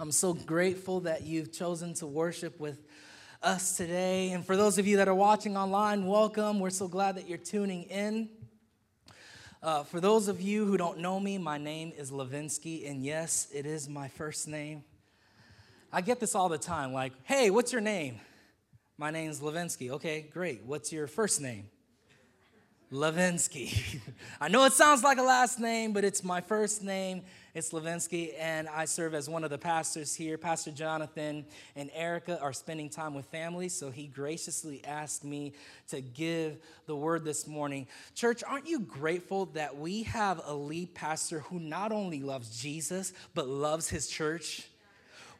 I'm so grateful that you've chosen to worship with us today. And for those of you that are watching online, welcome. We're so glad that you're tuning in. Uh, for those of you who don't know me, my name is Levinsky, and yes, it is my first name. I get this all the time like, hey, what's your name? My name's Levinsky. Okay, great. What's your first name? Levinsky. I know it sounds like a last name, but it's my first name. It's Levinsky, and I serve as one of the pastors here. Pastor Jonathan and Erica are spending time with family, so he graciously asked me to give the word this morning. Church, aren't you grateful that we have a lead pastor who not only loves Jesus, but loves his church?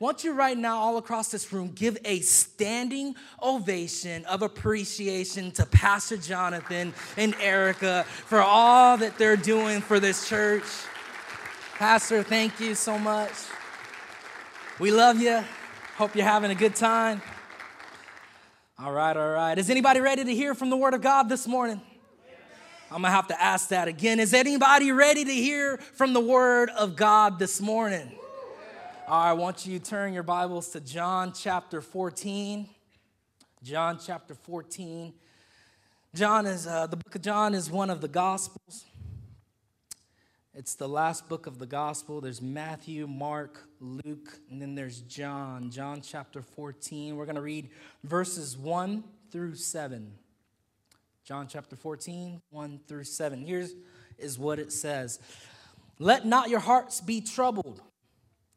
Want you right now, all across this room, give a standing ovation of appreciation to Pastor Jonathan and Erica for all that they're doing for this church. Pastor, thank you so much. We love you. Hope you're having a good time. All right, all right. Is anybody ready to hear from the Word of God this morning? I'm gonna have to ask that again. Is anybody ready to hear from the Word of God this morning? All right, I want you to turn your Bibles to John chapter 14. John chapter 14. John is, uh, the book of John is one of the Gospels. It's the last book of the gospel. There's Matthew, Mark, Luke, and then there's John. John chapter 14. We're going to read verses 1 through 7. John chapter 14, 1 through 7. Here's is what it says. Let not your hearts be troubled.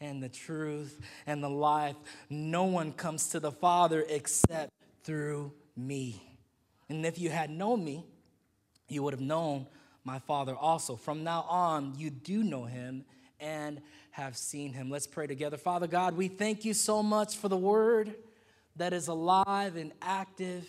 and the truth and the life. No one comes to the Father except through me. And if you had known me, you would have known my Father also. From now on, you do know him and have seen him. Let's pray together. Father God, we thank you so much for the word that is alive and active,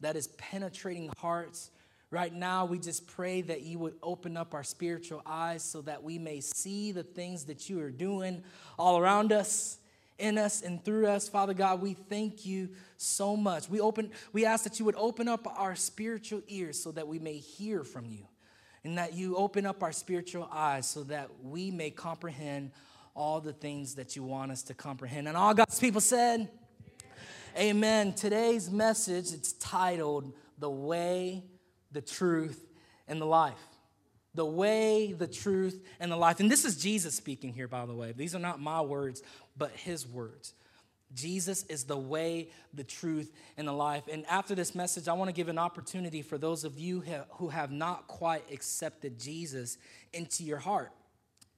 that is penetrating hearts. Right now, we just pray that you would open up our spiritual eyes so that we may see the things that you are doing all around us in us and through us. Father God, we thank you so much. We open we ask that you would open up our spiritual ears so that we may hear from you. And that you open up our spiritual eyes so that we may comprehend all the things that you want us to comprehend. And all God's people said, Amen. Amen. Today's message it's titled The Way, the Truth, and the Life the way, the truth, and the life. And this is Jesus speaking here, by the way. These are not my words, but his words. Jesus is the way, the truth, and the life. And after this message, I want to give an opportunity for those of you who have not quite accepted Jesus into your heart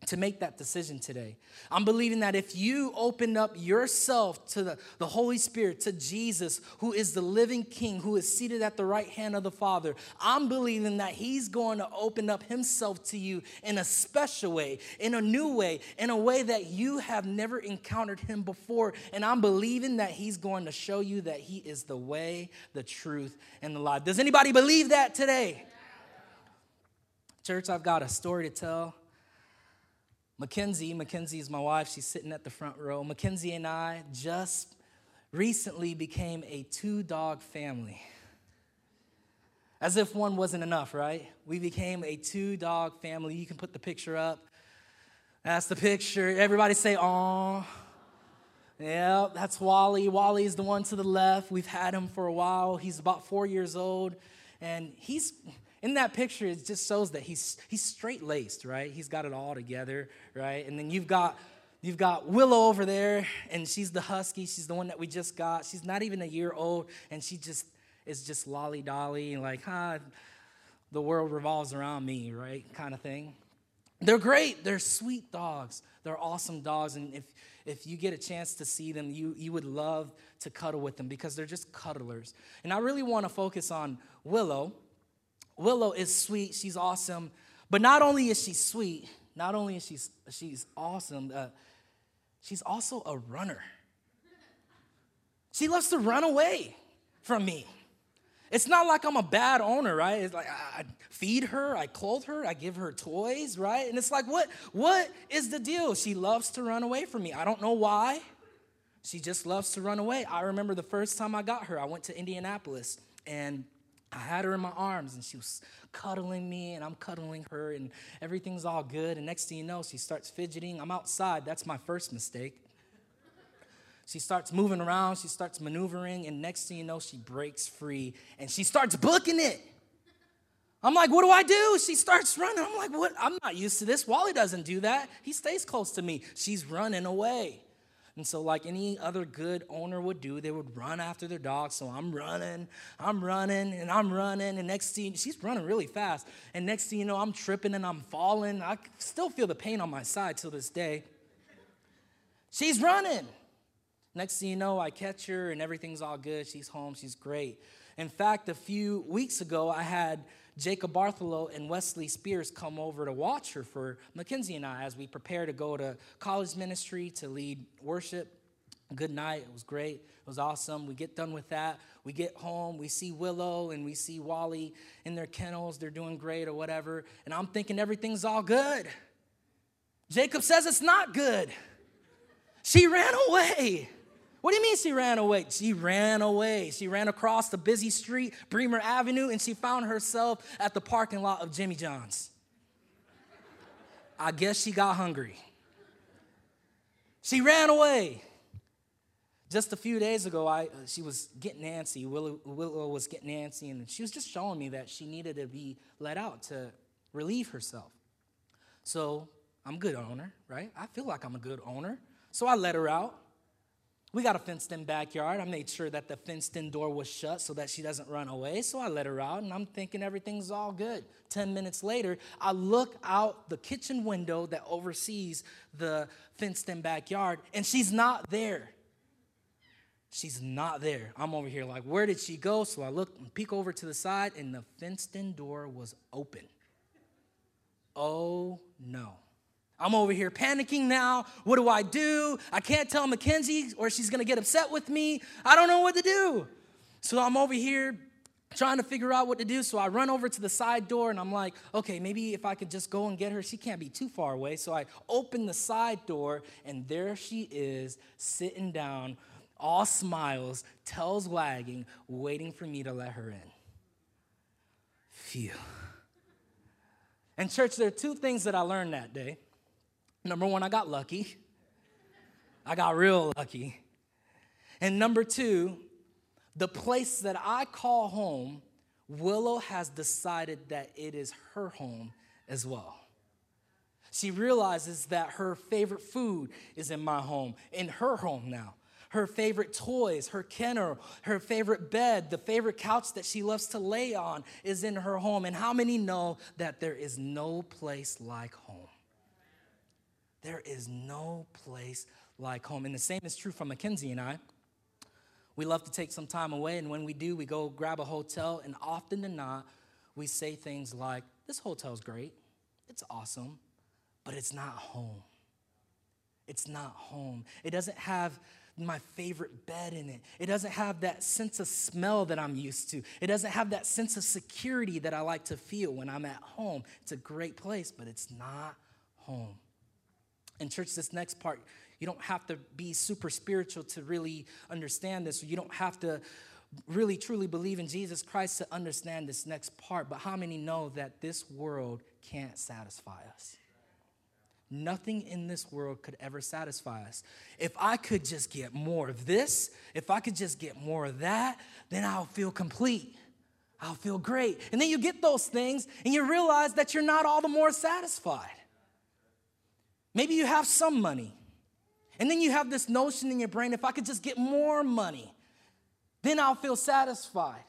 to make that decision today. I'm believing that if you open up yourself to the, the Holy Spirit, to Jesus, who is the living King, who is seated at the right hand of the Father, I'm believing that He's going to open up Himself to you in a special way, in a new way, in a way that you have never encountered Him before. And I'm believing that He's going to show you that He is the way, the truth, and the life. Does anybody believe that today? Church, I've got a story to tell. Mackenzie, Mackenzie is my wife, she's sitting at the front row. Mackenzie and I just recently became a two dog family. As if one wasn't enough, right? We became a two dog family. You can put the picture up. That's the picture. Everybody say, "Aw." Yeah, that's Wally. Wally is the one to the left. We've had him for a while. He's about four years old, and he's in that picture, it just shows that he's, he's straight laced, right? He's got it all together, right? And then you've got You've got Willow over there, and she's the husky. She's the one that we just got. She's not even a year old, and she just is just lolly dolly, like, huh, the world revolves around me, right? Kind of thing. They're great. They're sweet dogs. They're awesome dogs. And if, if you get a chance to see them, you, you would love to cuddle with them because they're just cuddlers. And I really want to focus on Willow. Willow is sweet. She's awesome. But not only is she sweet, not only is she she's awesome, uh, she's also a runner. She loves to run away from me. It's not like I'm a bad owner, right? It's like I feed her, I clothe her, I give her toys, right? And it's like, what, what is the deal? She loves to run away from me. I don't know why. She just loves to run away. I remember the first time I got her, I went to Indianapolis and I had her in my arms and she was cuddling me and I'm cuddling her and everything's all good. And next thing you know, she starts fidgeting. I'm outside. That's my first mistake. She starts moving around, she starts maneuvering, and next thing you know, she breaks free and she starts booking it. I'm like, what do I do? She starts running. I'm like, what? I'm not used to this. Wally doesn't do that. He stays close to me. She's running away. And so, like any other good owner would do, they would run after their dog. So I'm running, I'm running, and I'm running. And next thing, she's running really fast. And next thing you know, I'm tripping and I'm falling. I still feel the pain on my side till this day. She's running. Next thing you know, I catch her and everything's all good. She's home. She's great. In fact, a few weeks ago, I had Jacob Bartholow and Wesley Spears come over to watch her for Mackenzie and I as we prepare to go to college ministry to lead worship. Good night. It was great. It was awesome. We get done with that. We get home. We see Willow and we see Wally in their kennels. They're doing great or whatever. And I'm thinking everything's all good. Jacob says it's not good. She ran away. What do you mean she ran away? She ran away. She ran across the busy street, Bremer Avenue, and she found herself at the parking lot of Jimmy John's. I guess she got hungry. She ran away. Just a few days ago, I, uh, she was getting antsy. Willow, Willow was getting antsy, and she was just showing me that she needed to be let out to relieve herself. So I'm a good owner, right? I feel like I'm a good owner. So I let her out. We got a fenced in backyard. I made sure that the fenced in door was shut so that she doesn't run away. So I let her out and I'm thinking everything's all good. 10 minutes later, I look out the kitchen window that oversees the fenced in backyard and she's not there. She's not there. I'm over here like, where did she go? So I look and peek over to the side and the fenced in door was open. Oh no. I'm over here panicking now. What do I do? I can't tell Mackenzie or she's gonna get upset with me. I don't know what to do. So I'm over here trying to figure out what to do. So I run over to the side door and I'm like, okay, maybe if I could just go and get her, she can't be too far away. So I open the side door and there she is sitting down, all smiles, tails wagging, waiting for me to let her in. Phew. And, church, there are two things that I learned that day. Number one, I got lucky. I got real lucky. And number two, the place that I call home, Willow has decided that it is her home as well. She realizes that her favorite food is in my home, in her home now. Her favorite toys, her kennel, her favorite bed, the favorite couch that she loves to lay on is in her home. And how many know that there is no place like home? There is no place like home. And the same is true for Mackenzie and I. We love to take some time away, and when we do, we go grab a hotel, and often than not, we say things like, This hotel's great, it's awesome, but it's not home. It's not home. It doesn't have my favorite bed in it. It doesn't have that sense of smell that I'm used to. It doesn't have that sense of security that I like to feel when I'm at home. It's a great place, but it's not home. And, church, this next part, you don't have to be super spiritual to really understand this. You don't have to really truly believe in Jesus Christ to understand this next part. But how many know that this world can't satisfy us? Nothing in this world could ever satisfy us. If I could just get more of this, if I could just get more of that, then I'll feel complete. I'll feel great. And then you get those things and you realize that you're not all the more satisfied. Maybe you have some money. And then you have this notion in your brain if I could just get more money, then I'll feel satisfied.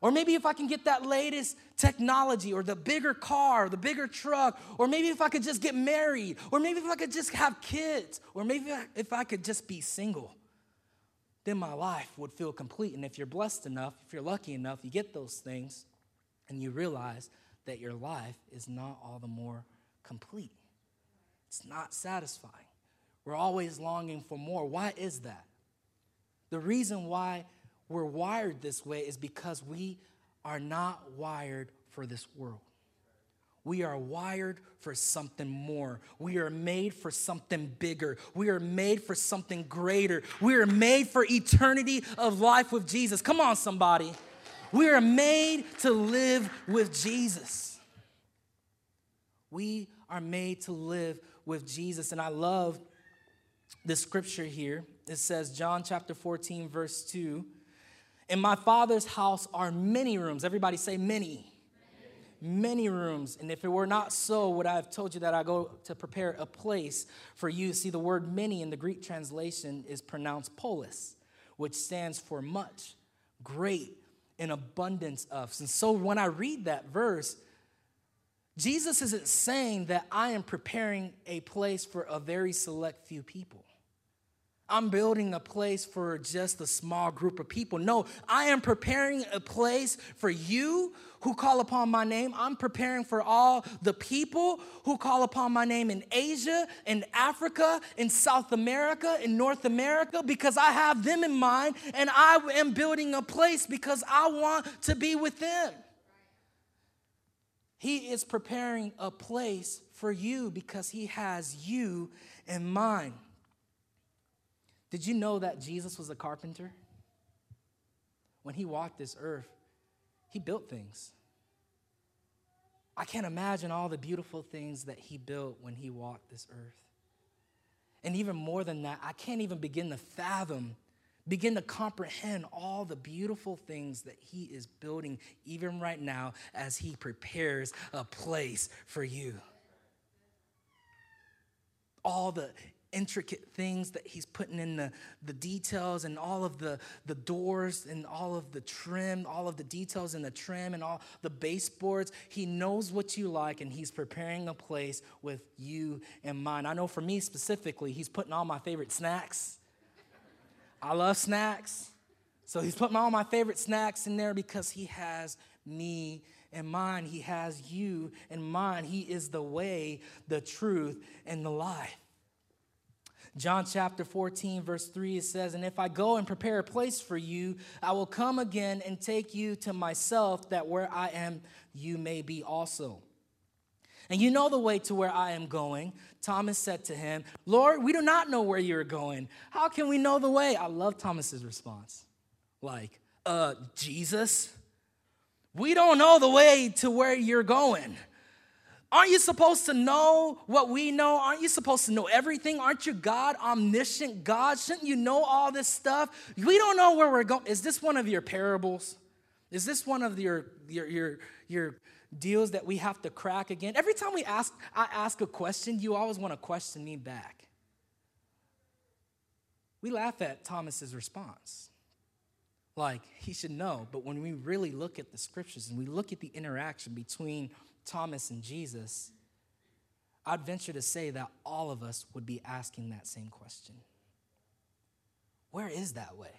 Or maybe if I can get that latest technology or the bigger car, or the bigger truck, or maybe if I could just get married, or maybe if I could just have kids, or maybe if I could just be single, then my life would feel complete. And if you're blessed enough, if you're lucky enough, you get those things and you realize that your life is not all the more complete. It's not satisfying. We're always longing for more. Why is that? The reason why we're wired this way is because we are not wired for this world. We are wired for something more. We are made for something bigger. We are made for something greater. We are made for eternity of life with Jesus. Come on, somebody. We are made to live with Jesus. We are made to live with Jesus. And I love the scripture here. It says, John chapter 14, verse 2 In my Father's house are many rooms. Everybody say, many. Many rooms. And if it were not so, would I have told you that I go to prepare a place for you? See, the word many in the Greek translation is pronounced polis, which stands for much, great, an abundance of. And so when I read that verse, Jesus isn't saying that I am preparing a place for a very select few people. I'm building a place for just a small group of people. No, I am preparing a place for you who call upon my name. I'm preparing for all the people who call upon my name in Asia, in Africa, in South America, in North America, because I have them in mind and I am building a place because I want to be with them. He is preparing a place for you because he has you in mind. Did you know that Jesus was a carpenter? When he walked this earth, he built things. I can't imagine all the beautiful things that he built when he walked this earth. And even more than that, I can't even begin to fathom, begin to comprehend all the beautiful things that he is building, even right now, as he prepares a place for you. All the intricate things that he's putting in the, the details and all of the, the doors and all of the trim, all of the details in the trim and all the baseboards. He knows what you like and he's preparing a place with you in mind. I know for me specifically, he's putting all my favorite snacks. I love snacks. So he's putting all my favorite snacks in there because he has me in mind. He has you in mind. He is the way, the truth, and the life. John chapter 14, verse 3, it says, And if I go and prepare a place for you, I will come again and take you to myself, that where I am, you may be also. And you know the way to where I am going. Thomas said to him, Lord, we do not know where you're going. How can we know the way? I love Thomas's response. Like, uh, Jesus, we don't know the way to where you're going. Aren't you supposed to know what we know? Aren't you supposed to know everything? Aren't you God, omniscient God? Shouldn't you know all this stuff? We don't know where we're going. Is this one of your parables? Is this one of your, your, your, your deals that we have to crack again? Every time we ask, I ask a question, you always want to question me back. We laugh at Thomas's response. Like, he should know. But when we really look at the scriptures and we look at the interaction between Thomas and Jesus, I'd venture to say that all of us would be asking that same question Where is that way?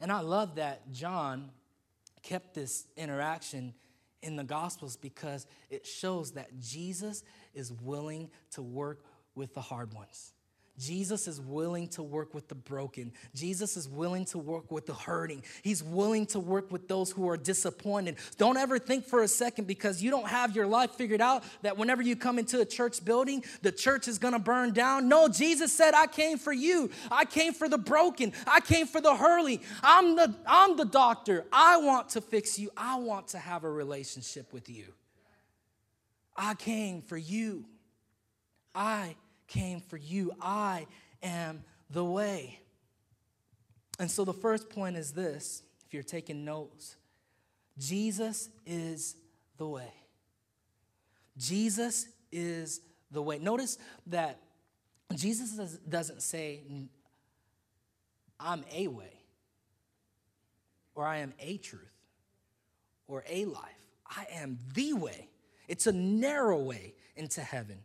And I love that John kept this interaction in the Gospels because it shows that Jesus is willing to work with the hard ones. Jesus is willing to work with the broken. Jesus is willing to work with the hurting. He's willing to work with those who are disappointed. Don't ever think for a second because you don't have your life figured out that whenever you come into a church building, the church is going to burn down. No, Jesus said, I came for you. I came for the broken. I came for the hurting. I'm the, I'm the doctor. I want to fix you. I want to have a relationship with you. I came for you. I came for you. I am the way. And so the first point is this if you're taking notes Jesus is the way. Jesus is the way. Notice that Jesus doesn't say, I'm a way, or I am a truth, or a life. I am the way. It's a narrow way into heaven.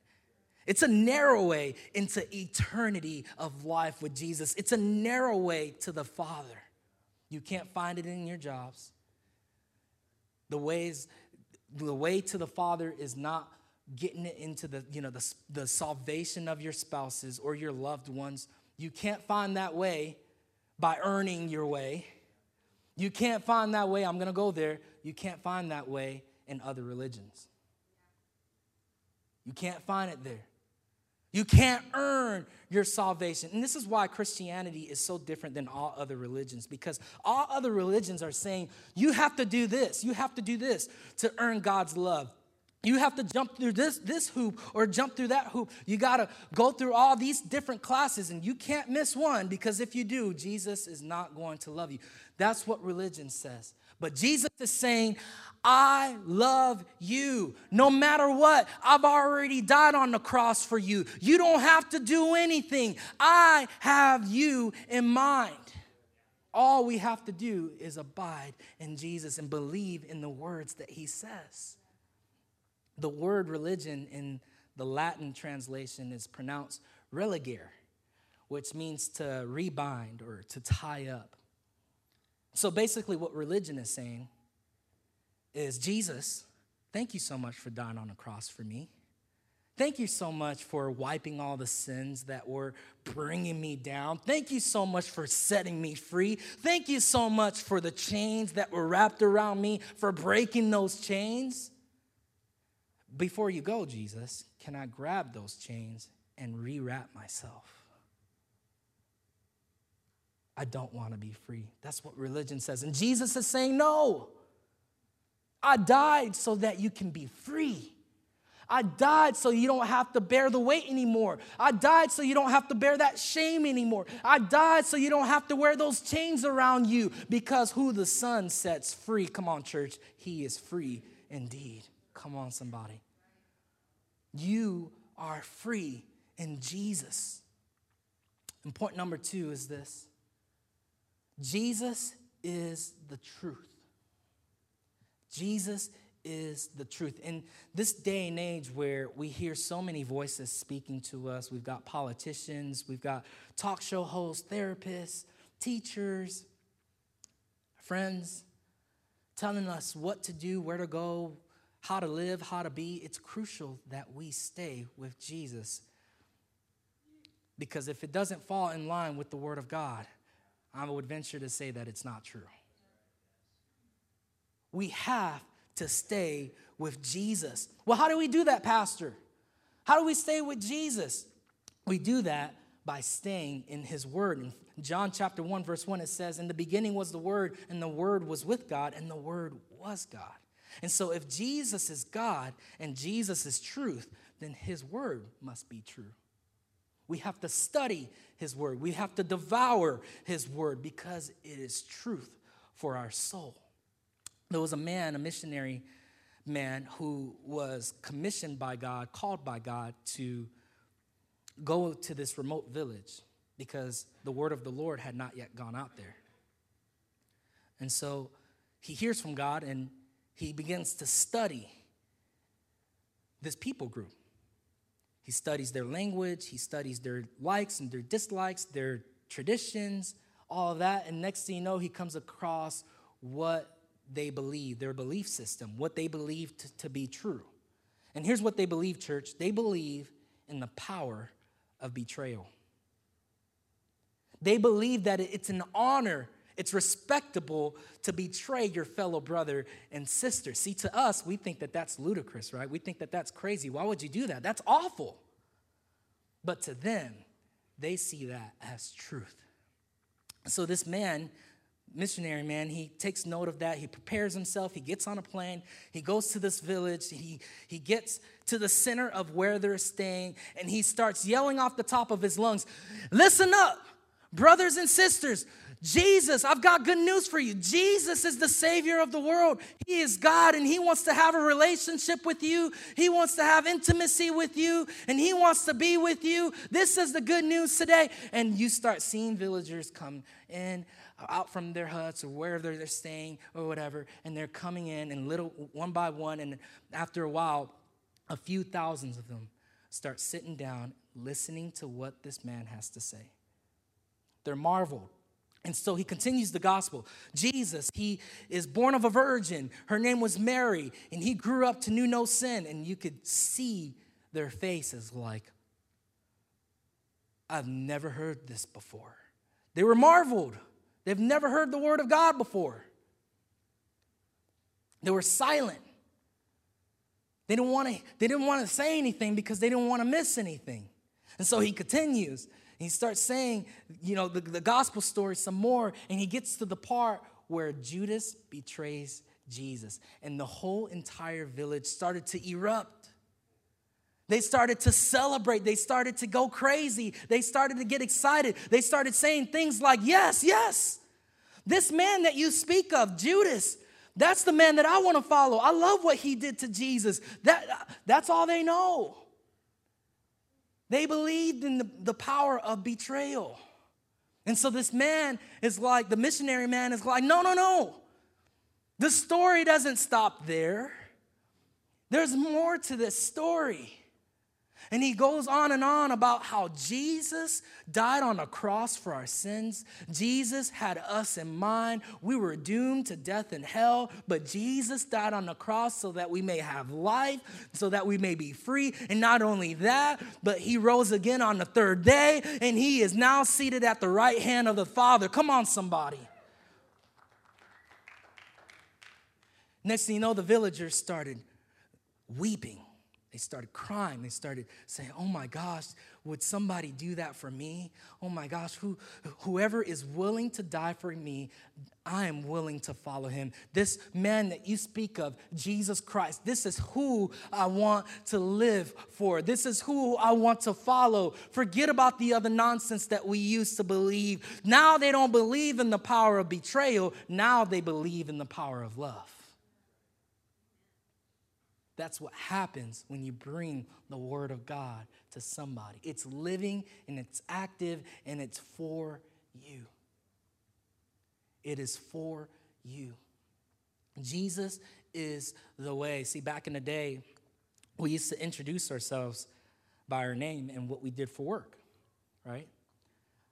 It's a narrow way into eternity of life with Jesus. It's a narrow way to the Father. You can't find it in your jobs. The ways, the way to the Father is not getting it into the, you know, the, the salvation of your spouses or your loved ones. You can't find that way by earning your way. You can't find that way, I'm gonna go there. You can't find that way in other religions. You can't find it there. You can't earn your salvation. And this is why Christianity is so different than all other religions because all other religions are saying you have to do this, you have to do this to earn God's love. You have to jump through this, this hoop or jump through that hoop. You got to go through all these different classes, and you can't miss one because if you do, Jesus is not going to love you. That's what religion says. But Jesus is saying, I love you. No matter what, I've already died on the cross for you. You don't have to do anything. I have you in mind. All we have to do is abide in Jesus and believe in the words that he says. The word religion in the Latin translation is pronounced religare, which means to rebind or to tie up. So basically, what religion is saying is Jesus, thank you so much for dying on the cross for me. Thank you so much for wiping all the sins that were bringing me down. Thank you so much for setting me free. Thank you so much for the chains that were wrapped around me, for breaking those chains. Before you go, Jesus, can I grab those chains and rewrap myself? I don't want to be free. That's what religion says. And Jesus is saying, no. I died so that you can be free. I died so you don't have to bear the weight anymore. I died so you don't have to bear that shame anymore. I died so you don't have to wear those chains around you because who the Son sets free, come on, church, he is free indeed. Come on, somebody. You are free in Jesus. And point number two is this Jesus is the truth. Jesus is the truth. In this day and age where we hear so many voices speaking to us, we've got politicians, we've got talk show hosts, therapists, teachers, friends telling us what to do, where to go, how to live, how to be. It's crucial that we stay with Jesus. Because if it doesn't fall in line with the Word of God, I would venture to say that it's not true we have to stay with Jesus. Well, how do we do that, Pastor? How do we stay with Jesus? We do that by staying in his word. In John chapter 1, verse 1, it says, In the beginning was the word, and the word was with God, and the word was God. And so, if Jesus is God and Jesus is truth, then his word must be true. We have to study his word, we have to devour his word because it is truth for our soul. There was a man, a missionary man, who was commissioned by God, called by God to go to this remote village because the word of the Lord had not yet gone out there. And so he hears from God and he begins to study this people group. He studies their language, he studies their likes and their dislikes, their traditions, all of that. And next thing you know, he comes across what they believe, their belief system, what they believe to, to be true. And here's what they believe, church they believe in the power of betrayal. They believe that it's an honor, it's respectable to betray your fellow brother and sister. See, to us, we think that that's ludicrous, right? We think that that's crazy. Why would you do that? That's awful. But to them, they see that as truth. So this man missionary man, he takes note of that. He prepares himself. He gets on a plane. He goes to this village. He, he gets to the center of where they're staying, and he starts yelling off the top of his lungs Listen up, brothers and sisters. Jesus, I've got good news for you. Jesus is the Savior of the world. He is God and He wants to have a relationship with you. He wants to have intimacy with you and He wants to be with you. This is the good news today. And you start seeing villagers come in out from their huts or wherever they're staying or whatever, and they're coming in and little one by one. And after a while, a few thousands of them start sitting down, listening to what this man has to say. They're marveled. And so he continues the gospel. Jesus, he is born of a virgin. Her name was Mary, and he grew up to knew no sin. And you could see their faces like, I've never heard this before. They were marveled. They've never heard the word of God before. They were silent. They didn't want to, they didn't want to say anything because they didn't want to miss anything. And so he continues. He starts saying, you know, the, the gospel story some more, and he gets to the part where Judas betrays Jesus. And the whole entire village started to erupt. They started to celebrate. They started to go crazy. They started to get excited. They started saying things like, Yes, yes, this man that you speak of, Judas, that's the man that I want to follow. I love what he did to Jesus. That, that's all they know. They believed in the, the power of betrayal. And so this man is like, the missionary man is like, no, no, no. The story doesn't stop there. There's more to this story. And he goes on and on about how Jesus died on a cross for our sins. Jesus had us in mind. We were doomed to death and hell, but Jesus died on the cross so that we may have life, so that we may be free. And not only that, but he rose again on the third day, and he is now seated at the right hand of the Father. Come on, somebody. Next thing you know, the villagers started weeping they started crying. They started saying, Oh my gosh, would somebody do that for me? Oh my gosh, who, whoever is willing to die for me, I am willing to follow him. This man that you speak of, Jesus Christ, this is who I want to live for. This is who I want to follow. Forget about the other nonsense that we used to believe. Now they don't believe in the power of betrayal, now they believe in the power of love. That's what happens when you bring the Word of God to somebody. It's living and it's active and it's for you. It is for you. Jesus is the way. See, back in the day, we used to introduce ourselves by our name and what we did for work, right?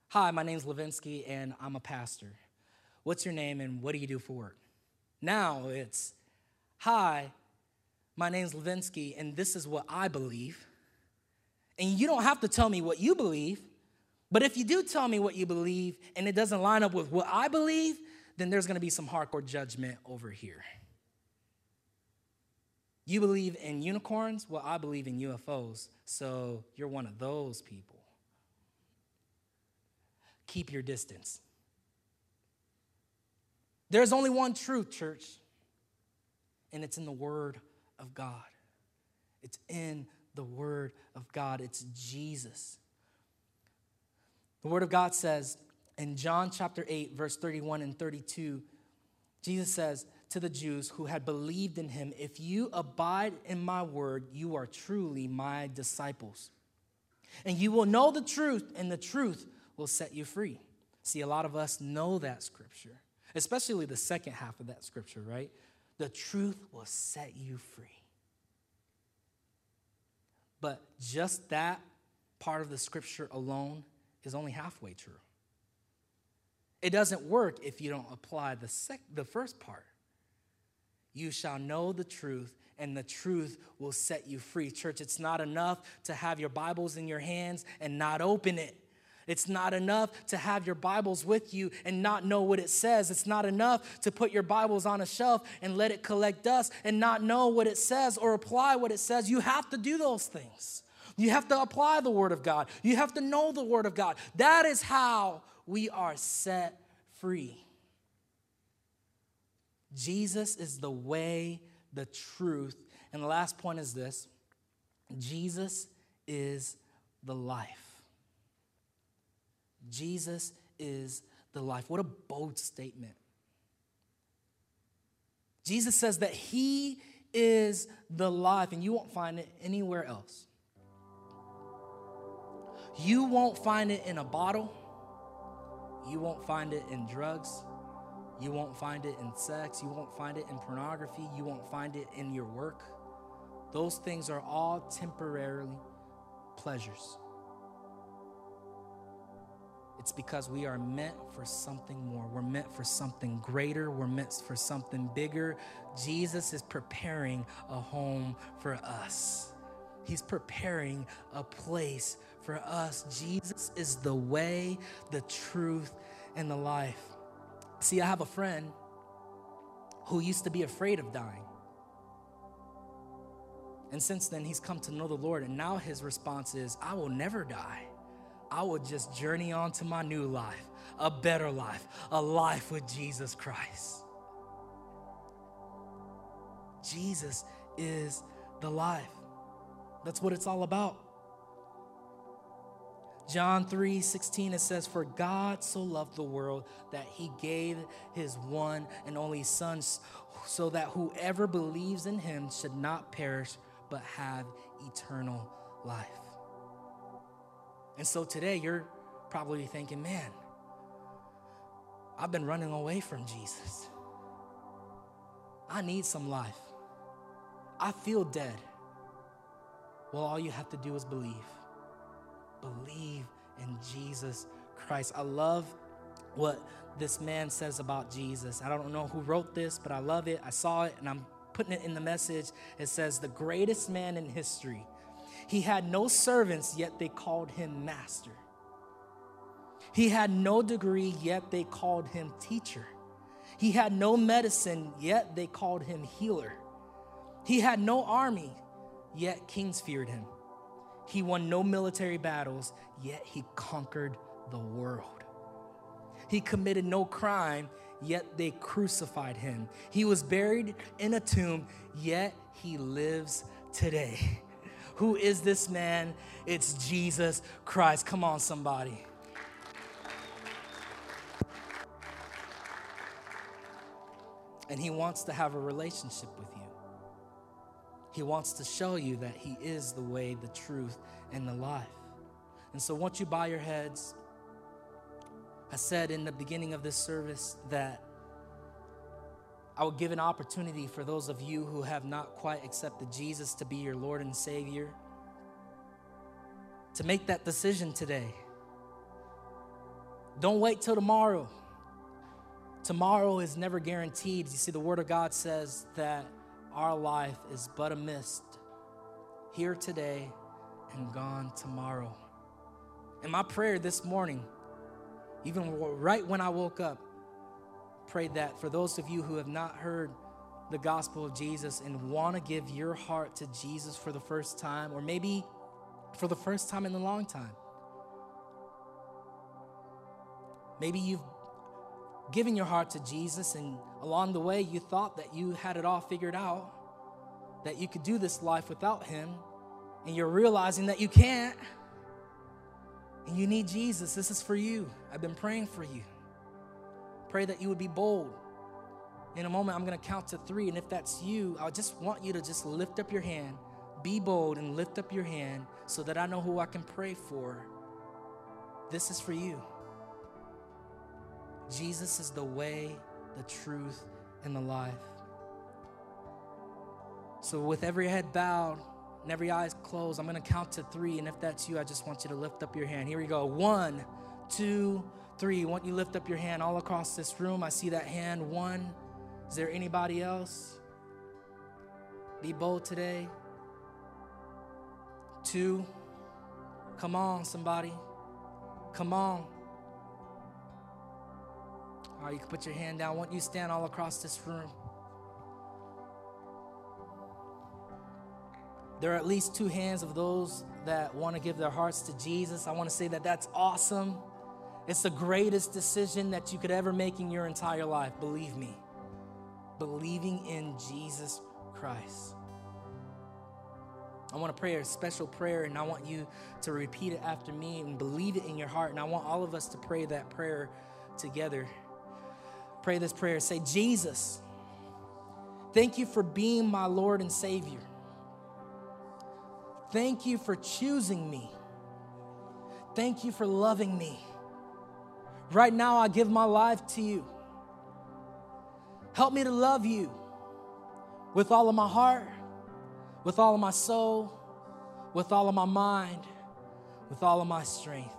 Hi, my name's Levinsky and I'm a pastor. What's your name and what do you do for work? Now it's, Hi, my name's Levinsky, and this is what I believe. And you don't have to tell me what you believe, but if you do tell me what you believe and it doesn't line up with what I believe, then there's gonna be some hardcore judgment over here. You believe in unicorns? Well, I believe in UFOs, so you're one of those people. Keep your distance. There's only one truth, church, and it's in the Word of God. It's in the Word of God, it's Jesus. The Word of God says in John chapter 8, verse 31 and 32, Jesus says to the Jews who had believed in him, If you abide in my word, you are truly my disciples. And you will know the truth, and the truth will set you free. See, a lot of us know that scripture, especially the second half of that scripture, right? The truth will set you free. But just that part of the scripture alone is only halfway true. It doesn't work if you don't apply the, sec- the first part. You shall know the truth, and the truth will set you free. Church, it's not enough to have your Bibles in your hands and not open it. It's not enough to have your Bibles with you and not know what it says. It's not enough to put your Bibles on a shelf and let it collect dust and not know what it says or apply what it says. You have to do those things. You have to apply the Word of God. You have to know the Word of God. That is how we are set free. Jesus is the way, the truth. And the last point is this Jesus is the life. Jesus is the life. What a bold statement. Jesus says that He is the life, and you won't find it anywhere else. You won't find it in a bottle. You won't find it in drugs. You won't find it in sex. You won't find it in pornography. You won't find it in your work. Those things are all temporarily pleasures. It's because we are meant for something more. We're meant for something greater. We're meant for something bigger. Jesus is preparing a home for us. He's preparing a place for us. Jesus is the way, the truth, and the life. See, I have a friend who used to be afraid of dying. And since then, he's come to know the Lord. And now his response is, I will never die. I will just journey on to my new life, a better life, a life with Jesus Christ. Jesus is the life. That's what it's all about. John 3 16, it says, For God so loved the world that he gave his one and only Son, so that whoever believes in him should not perish, but have eternal life. And so today you're probably thinking, man, I've been running away from Jesus. I need some life. I feel dead. Well, all you have to do is believe. Believe in Jesus Christ. I love what this man says about Jesus. I don't know who wrote this, but I love it. I saw it and I'm putting it in the message. It says, The greatest man in history he had no servants, yet they called him master. He had no degree, yet they called him teacher. He had no medicine, yet they called him healer. He had no army, yet kings feared him. He won no military battles, yet he conquered the world. He committed no crime, yet they crucified him. He was buried in a tomb, yet he lives today. Who is this man? It's Jesus Christ. Come on, somebody. And he wants to have a relationship with you. He wants to show you that he is the way, the truth, and the life. And so, once you bow your heads, I said in the beginning of this service that I would give an opportunity for those of you who have not quite accepted Jesus to be your Lord and Savior to make that decision today. Don't wait till tomorrow. Tomorrow is never guaranteed. You see, the Word of God says that our life is but a mist, here today and gone tomorrow. And my prayer this morning, even right when I woke up, prayed that for those of you who have not heard the gospel of Jesus and want to give your heart to Jesus for the first time, or maybe for the first time in a long time. Maybe you've given your heart to Jesus, and along the way, you thought that you had it all figured out, that you could do this life without Him, and you're realizing that you can't, and you need Jesus. This is for you. I've been praying for you. Pray that you would be bold. In a moment, I'm going to count to three. And if that's you, I just want you to just lift up your hand, be bold, and lift up your hand so that I know who I can pray for. This is for you. Jesus is the way, the truth, and the life. So, with every head bowed and every eyes closed, I'm going to count to three. And if that's you, I just want you to lift up your hand. Here we go. One, two, Three, want you lift up your hand all across this room. I see that hand. One, is there anybody else? Be bold today. Two, come on, somebody. Come on. All right, you can put your hand down. Won't you stand all across this room. There are at least two hands of those that want to give their hearts to Jesus. I want to say that that's awesome. It's the greatest decision that you could ever make in your entire life, believe me. Believing in Jesus Christ. I want to pray a special prayer, and I want you to repeat it after me and believe it in your heart. And I want all of us to pray that prayer together. Pray this prayer. Say, Jesus, thank you for being my Lord and Savior. Thank you for choosing me. Thank you for loving me. Right now, I give my life to you. Help me to love you with all of my heart, with all of my soul, with all of my mind, with all of my strength.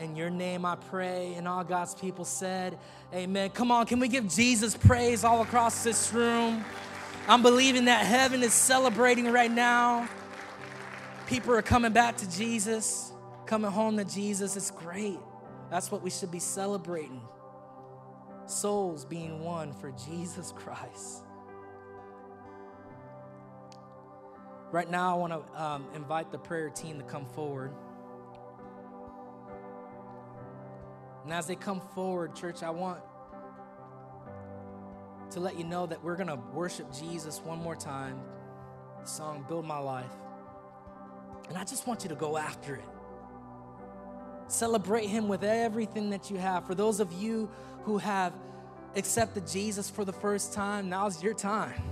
In your name I pray, and all God's people said, Amen. Come on, can we give Jesus praise all across this room? I'm believing that heaven is celebrating right now. People are coming back to Jesus, coming home to Jesus. It's great. That's what we should be celebrating. Souls being won for Jesus Christ. Right now, I want to um, invite the prayer team to come forward. And as they come forward, church, I want to let you know that we're going to worship Jesus one more time. The song, Build My Life. And I just want you to go after it. Celebrate Him with everything that you have. For those of you who have accepted Jesus for the first time, now's your time.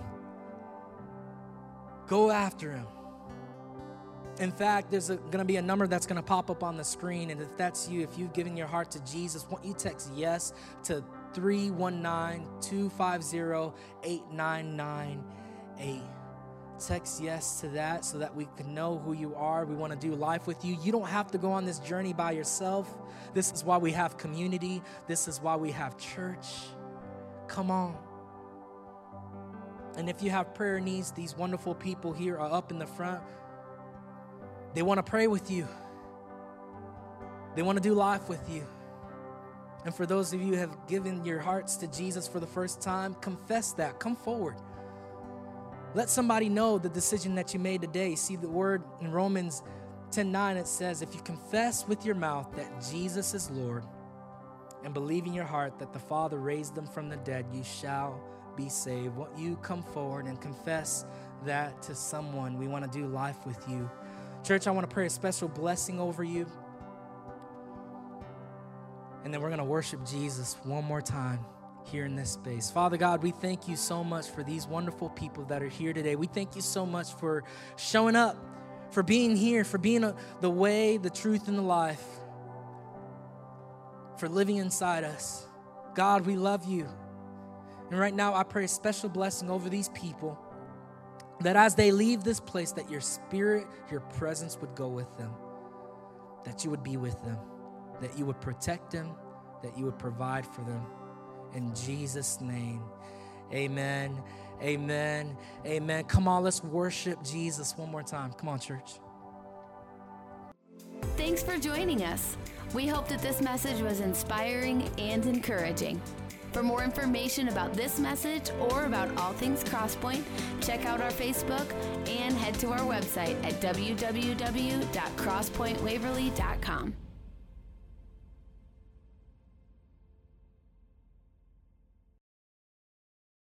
Go after Him. In fact, there's going to be a number that's going to pop up on the screen. And if that's you, if you've given your heart to Jesus, won't you text yes to 319 250 8998? Text yes to that so that we can know who you are. We want to do life with you. You don't have to go on this journey by yourself. This is why we have community, this is why we have church. Come on. And if you have prayer needs, these wonderful people here are up in the front. They want to pray with you, they want to do life with you. And for those of you who have given your hearts to Jesus for the first time, confess that. Come forward. Let somebody know the decision that you made today. See the word in Romans 10 9, it says, If you confess with your mouth that Jesus is Lord and believe in your heart that the Father raised them from the dead, you shall be saved. Won't you come forward and confess that to someone? We want to do life with you. Church, I want to pray a special blessing over you. And then we're going to worship Jesus one more time here in this space. Father God, we thank you so much for these wonderful people that are here today. We thank you so much for showing up, for being here, for being a, the way, the truth, and the life, for living inside us. God, we love you. And right now, I pray a special blessing over these people that as they leave this place, that your spirit, your presence would go with them, that you would be with them, that you would protect them, that you would provide for them. In Jesus' name, amen, amen, amen. Come on, let's worship Jesus one more time. Come on, church. Thanks for joining us. We hope that this message was inspiring and encouraging. For more information about this message or about all things Crosspoint, check out our Facebook and head to our website at www.crosspointwaverly.com.